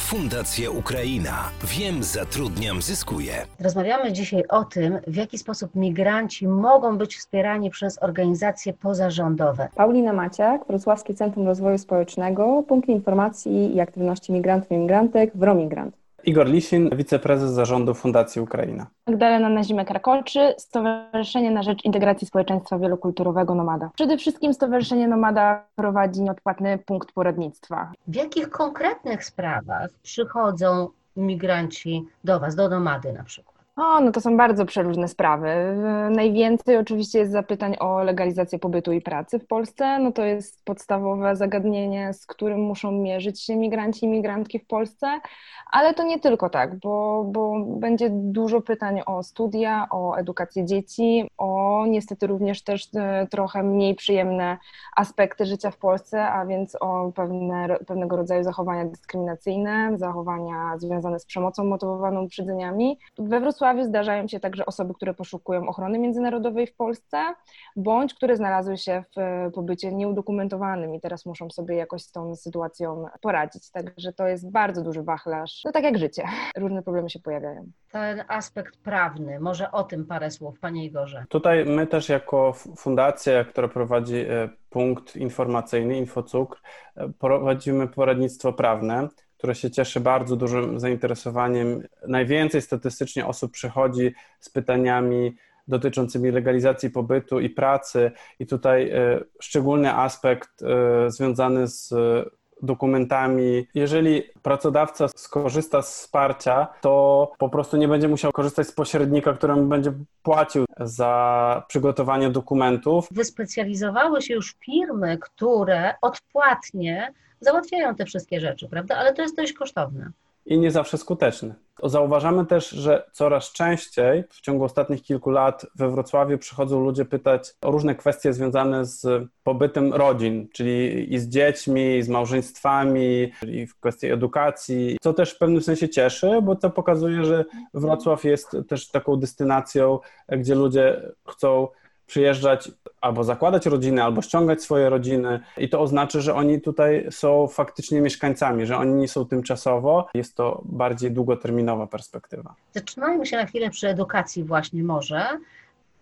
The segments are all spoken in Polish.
Fundacja Ukraina. Wiem, zatrudniam, zyskuję. Rozmawiamy dzisiaj o tym, w jaki sposób migranci mogą być wspierani przez organizacje pozarządowe. Paulina Maciak, Wrocławskie Centrum Rozwoju Społecznego, punkt informacji i aktywności migrantów i migrantek w Romigrant. Igor Lisin, wiceprezes zarządu Fundacji Ukraina. Magdalena Nazimek-Rakolczy, Stowarzyszenie na Rzecz Integracji Społeczeństwa Wielokulturowego Nomada. Przede wszystkim Stowarzyszenie Nomada prowadzi nieodpłatny punkt poradnictwa. W jakich konkretnych sprawach przychodzą migranci do Was, do Nomady na przykład? O, no to są bardzo przeróżne sprawy. Najwięcej oczywiście jest zapytań o legalizację pobytu i pracy w Polsce. No to jest podstawowe zagadnienie, z którym muszą mierzyć się migranci i migrantki w Polsce, ale to nie tylko tak, bo, bo będzie dużo pytań o studia, o edukację dzieci, o niestety również też e, trochę mniej przyjemne aspekty życia w Polsce, a więc o pewne, pewnego rodzaju zachowania dyskryminacyjne, zachowania związane z przemocą motywowaną uprzedzeniami. We Wrocławiu Wrocławiu zdarzają się także osoby, które poszukują ochrony międzynarodowej w Polsce, bądź które znalazły się w e, pobycie nieudokumentowanym i teraz muszą sobie jakoś z tą sytuacją poradzić. Także to jest bardzo duży wachlarz, no tak jak życie. Różne problemy się pojawiają. Ten aspekt prawny, może o tym parę słów, Panie Igorze. Tutaj my też jako fundacja, która prowadzi e, punkt informacyjny InfoCukr, e, prowadzimy poradnictwo prawne które się cieszy bardzo dużym zainteresowaniem. Najwięcej statystycznie osób przychodzi z pytaniami dotyczącymi legalizacji pobytu i pracy, i tutaj e, szczególny aspekt e, związany z dokumentami. Jeżeli pracodawca skorzysta z wsparcia, to po prostu nie będzie musiał korzystać z pośrednika, któremu będzie płacił za przygotowanie dokumentów. Wyspecjalizowały się już firmy, które odpłatnie załatwiają te wszystkie rzeczy, prawda? Ale to jest dość kosztowne. I nie zawsze skuteczne. Zauważamy też, że coraz częściej w ciągu ostatnich kilku lat we Wrocławiu przychodzą ludzie pytać o różne kwestie związane z pobytem rodzin, czyli i z dziećmi, i z małżeństwami, i w kwestii edukacji, co też w pewnym sensie cieszy, bo to pokazuje, że Wrocław jest też taką destynacją, gdzie ludzie chcą przyjeżdżać albo zakładać rodziny, albo ściągać swoje rodziny i to oznacza, że oni tutaj są faktycznie mieszkańcami, że oni nie są tymczasowo. Jest to bardziej długoterminowa perspektywa. Zatrzymajmy się na chwilę przy edukacji właśnie może.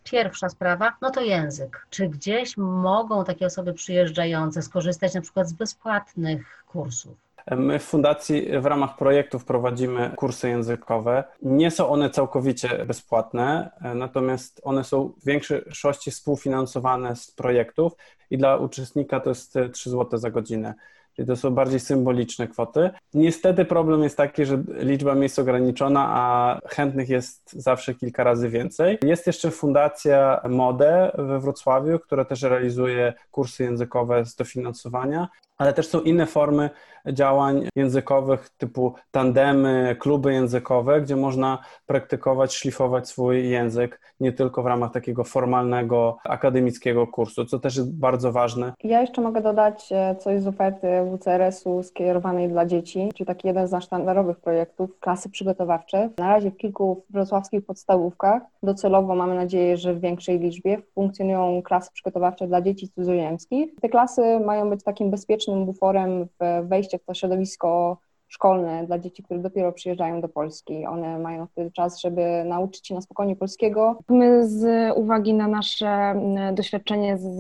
Pierwsza sprawa, no to język. Czy gdzieś mogą takie osoby przyjeżdżające skorzystać na przykład z bezpłatnych kursów? My w fundacji w ramach projektów prowadzimy kursy językowe. Nie są one całkowicie bezpłatne, natomiast one są w większości współfinansowane z projektów i dla uczestnika to jest 3 zł za godzinę. Czyli to są bardziej symboliczne kwoty. Niestety problem jest taki, że liczba miejsc ograniczona, a chętnych jest zawsze kilka razy więcej. Jest jeszcze Fundacja Mode we Wrocławiu, która też realizuje kursy językowe z dofinansowania ale też są inne formy działań językowych typu tandemy, kluby językowe, gdzie można praktykować, szlifować swój język nie tylko w ramach takiego formalnego, akademickiego kursu, co też jest bardzo ważne. Ja jeszcze mogę dodać e, coś z oferty WCRS-u skierowanej dla dzieci, czyli taki jeden z naszych sztandarowych projektów, klasy przygotowawcze. Na razie w kilku wrocławskich podstawówkach, docelowo mamy nadzieję, że w większej liczbie funkcjonują klasy przygotowawcze dla dzieci cudzoziemskich. Te klasy mają być takim bezpiecznym buforem w wejście w to środowisko szkolne dla dzieci, które dopiero przyjeżdżają do Polski. One mają wtedy czas, żeby nauczyć się na spokojnie polskiego. My z uwagi na nasze doświadczenie z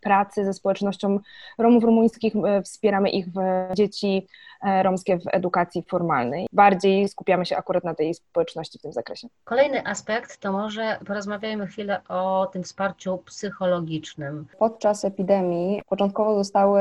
pracy ze społecznością Romów rumuńskich e, wspieramy ich w dzieci e, romskie w edukacji formalnej. Bardziej skupiamy się akurat na tej społeczności w tym zakresie. Kolejny aspekt to może porozmawiajmy chwilę o tym wsparciu psychologicznym. Podczas epidemii początkowo zostały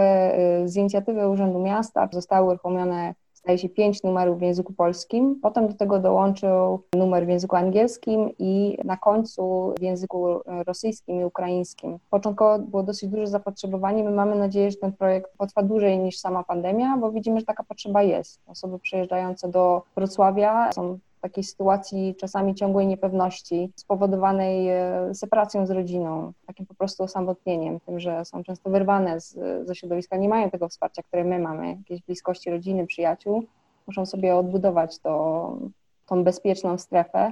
y, z inicjatywy Urzędu Miasta zostały uruchomione staje się pięć numerów w języku polskim. Potem do tego dołączył numer w języku angielskim i na końcu w języku rosyjskim i ukraińskim. Początkowo było dosyć duże zapotrzebowanie. My mamy nadzieję, że ten projekt potrwa dłużej niż sama pandemia, bo widzimy, że taka potrzeba jest. Osoby przyjeżdżające do Wrocławia są takiej sytuacji czasami ciągłej niepewności spowodowanej e, separacją z rodziną, takim po prostu osamotnieniem, tym, że są często wyrwane z, ze środowiska, nie mają tego wsparcia, które my mamy, jakiejś bliskości rodziny, przyjaciół, muszą sobie odbudować to, tą bezpieczną strefę.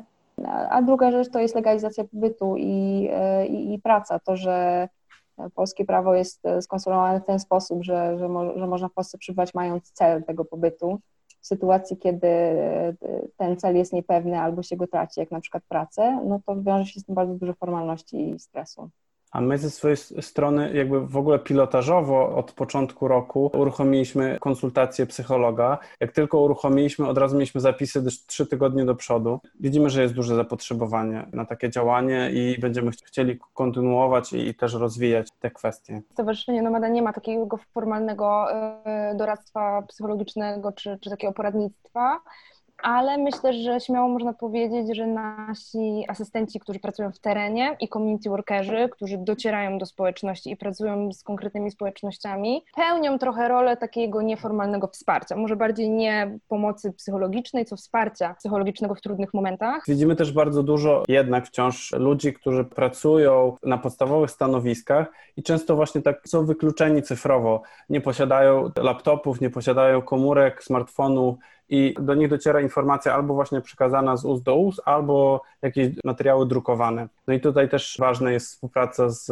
A druga rzecz to jest legalizacja pobytu i, e, i, i praca, to, że polskie prawo jest skonstruowane w ten sposób, że, że, mo, że można w Polsce przybywać mając cel tego pobytu, w sytuacji, kiedy ten cel jest niepewny albo się go traci, jak na przykład pracę, no to wiąże się z tym bardzo dużo formalności i stresu. A my ze swojej strony, jakby w ogóle pilotażowo od początku roku uruchomiliśmy konsultację psychologa. Jak tylko uruchomiliśmy, od razu mieliśmy zapisy trzy tygodnie do przodu. Widzimy, że jest duże zapotrzebowanie na takie działanie i będziemy chcieli kontynuować i też rozwijać te kwestie. Stowarzyszenie Nomada nie ma takiego formalnego e, doradztwa psychologicznego czy, czy takiego poradnictwa ale myślę, że śmiało można powiedzieć, że nasi asystenci, którzy pracują w terenie i community workerzy, którzy docierają do społeczności i pracują z konkretnymi społecznościami, pełnią trochę rolę takiego nieformalnego wsparcia. Może bardziej nie pomocy psychologicznej, co wsparcia psychologicznego w trudnych momentach. Widzimy też bardzo dużo jednak wciąż ludzi, którzy pracują na podstawowych stanowiskach i często właśnie tak są wykluczeni cyfrowo. Nie posiadają laptopów, nie posiadają komórek, smartfonu, i do nich dociera informacja albo właśnie przekazana z ust do ust, albo jakieś materiały drukowane. No i tutaj też ważna jest współpraca z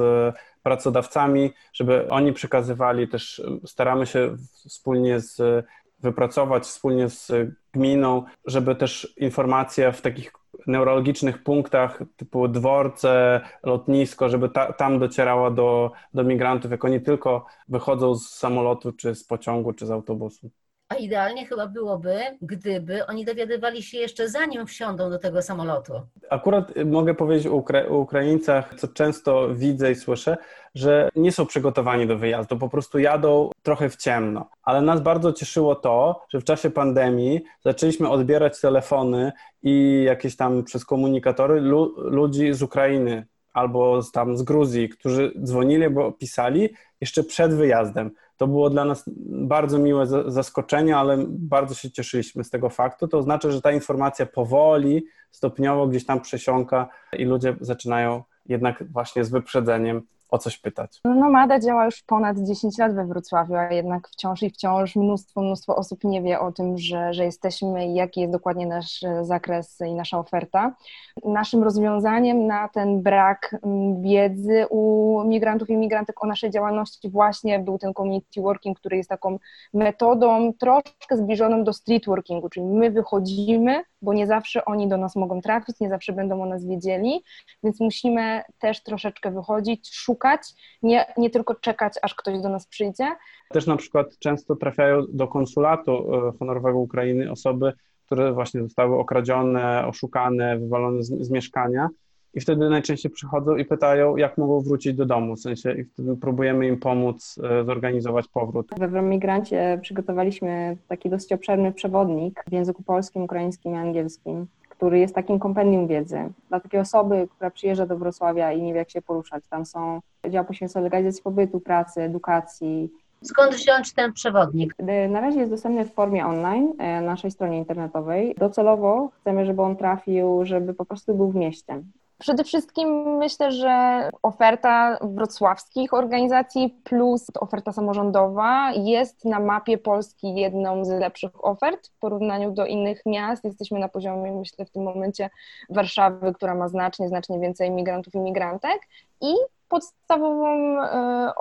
pracodawcami, żeby oni przekazywali też, staramy się wspólnie z wypracować wspólnie z gminą, żeby też informacja w takich neurologicznych punktach typu dworce, lotnisko, żeby ta, tam docierała do, do migrantów, jak oni tylko wychodzą z samolotu, czy z pociągu, czy z autobusu. A idealnie chyba byłoby, gdyby oni dowiadywali się jeszcze zanim wsiądą do tego samolotu. Akurat mogę powiedzieć o, Ukra Ukraińcach, co często widzę i słyszę, że nie są przygotowani do wyjazdu, po prostu jadą trochę w ciemno. Ale nas bardzo cieszyło to, że w czasie pandemii zaczęliśmy odbierać telefony i jakieś tam przez komunikatory lu ludzi z Ukrainy albo z, tam z Gruzji, którzy dzwonili, bo pisali jeszcze przed wyjazdem. To było dla nas bardzo miłe zaskoczenie, ale bardzo się cieszyliśmy z tego faktu. To oznacza, że ta informacja powoli, stopniowo gdzieś tam przesiąka i ludzie zaczynają jednak właśnie z wyprzedzeniem o coś pytać. No, Nomada działa już ponad 10 lat we Wrocławiu, a jednak wciąż i wciąż mnóstwo, mnóstwo osób nie wie o tym, że, że jesteśmy i jaki jest dokładnie nasz e, zakres i nasza oferta. Naszym rozwiązaniem na ten brak mm, wiedzy u migrantów i migrantek o naszej działalności właśnie był ten community working, który jest taką metodą troszkę zbliżoną do street workingu, czyli my wychodzimy, bo nie zawsze oni do nas mogą trafić, nie zawsze będą o nas wiedzieli, więc musimy też troszeczkę wychodzić, szukać, nie, nie tylko czekać, aż ktoś do nas przyjdzie. Też na przykład często trafiają do konsulatu e, honorowego Ukrainy osoby, które właśnie zostały okradzione, oszukane, wywalone z, z mieszkania. I wtedy najczęściej przychodzą i pytają, jak mogą wrócić do domu. W sensie, i wtedy próbujemy im pomóc e, zorganizować powrót. We Migrancie przygotowaliśmy taki dosyć obszerny przewodnik w języku polskim, ukraińskim i angielskim, który jest takim kompendium wiedzy dla takiej osoby, która przyjeżdża do Wrocławia i nie wie, jak się poruszać. Tam są dział poświęcony legalizacji pobytu, pracy, edukacji. Skąd wziąć ten przewodnik? Na razie jest dostępny w formie online na e, naszej stronie internetowej. Docelowo chcemy, żeby on trafił, żeby po prostu był w mieście. Przede wszystkim myślę, że oferta wrocławskich organizacji plus oferta samorządowa jest na mapie Polski jedną z lepszych ofert w porównaniu do innych miast. Jesteśmy na poziomie, myślę, w tym momencie Warszawy, która ma znacznie, znacznie więcej migrantów i migrantek i podstawową e,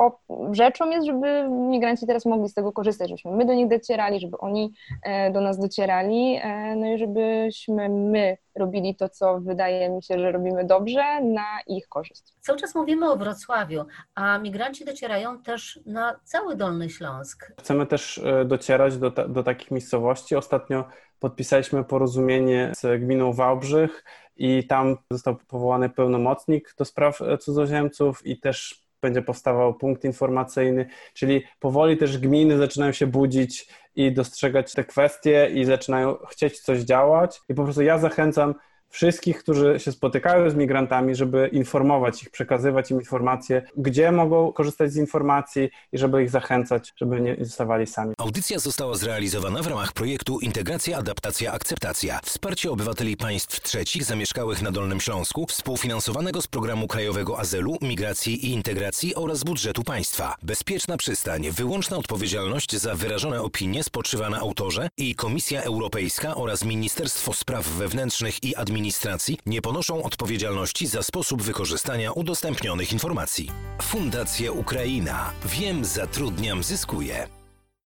rzeczą jest, żeby migranci teraz mogli z tego korzystać, żebyśmy my do nich docierali, żeby oni e, do nas docierali, e, no i żebyśmy my robili to, co wydaje mi się, że robimy dobrze, na ich korzyść. Cały czas mówimy o Wrocławiu, a migranci docierają też na cały Dolny Śląsk. Chcemy też docierać do, do takich miejscowości. Ostatnio podpisaliśmy porozumienie z gminą Wałbrzych i tam został powołany pełnomocnik do spraw cudzoziemców i też będzie powstawał punkt informacyjny, czyli powoli też gminy zaczynają się budzić i dostrzegać te kwestie i zaczynają chcieć coś działać. I po prostu ja zachęcam wszystkich, którzy się spotykają z migrantami, żeby informować ich, przekazywać im informacje, gdzie mogą korzystać z informacji i żeby ich zachęcać, żeby nie zostawali sami. Audycja została zrealizowana w ramach projektu Integracja, Adaptacja, Akceptacja. Wsparcie obywateli państw trzecich zamieszkałych na Dolnym Śląsku, współfinansowanego z Programu Krajowego Azylu, Migracji i Integracji oraz budżetu państwa. Bezpieczna przystań, wyłączna odpowiedzialność za wyrażone opinie spoczywa na autorze i Komisja Europejska oraz Ministerstwo Spraw Wewnętrznych i Administracji administracji nie ponoszą odpowiedzialności za sposób wykorzystania udostępnionych informacji. Fundacja Ukraina. Wiem, zatrudniam, zyskuję.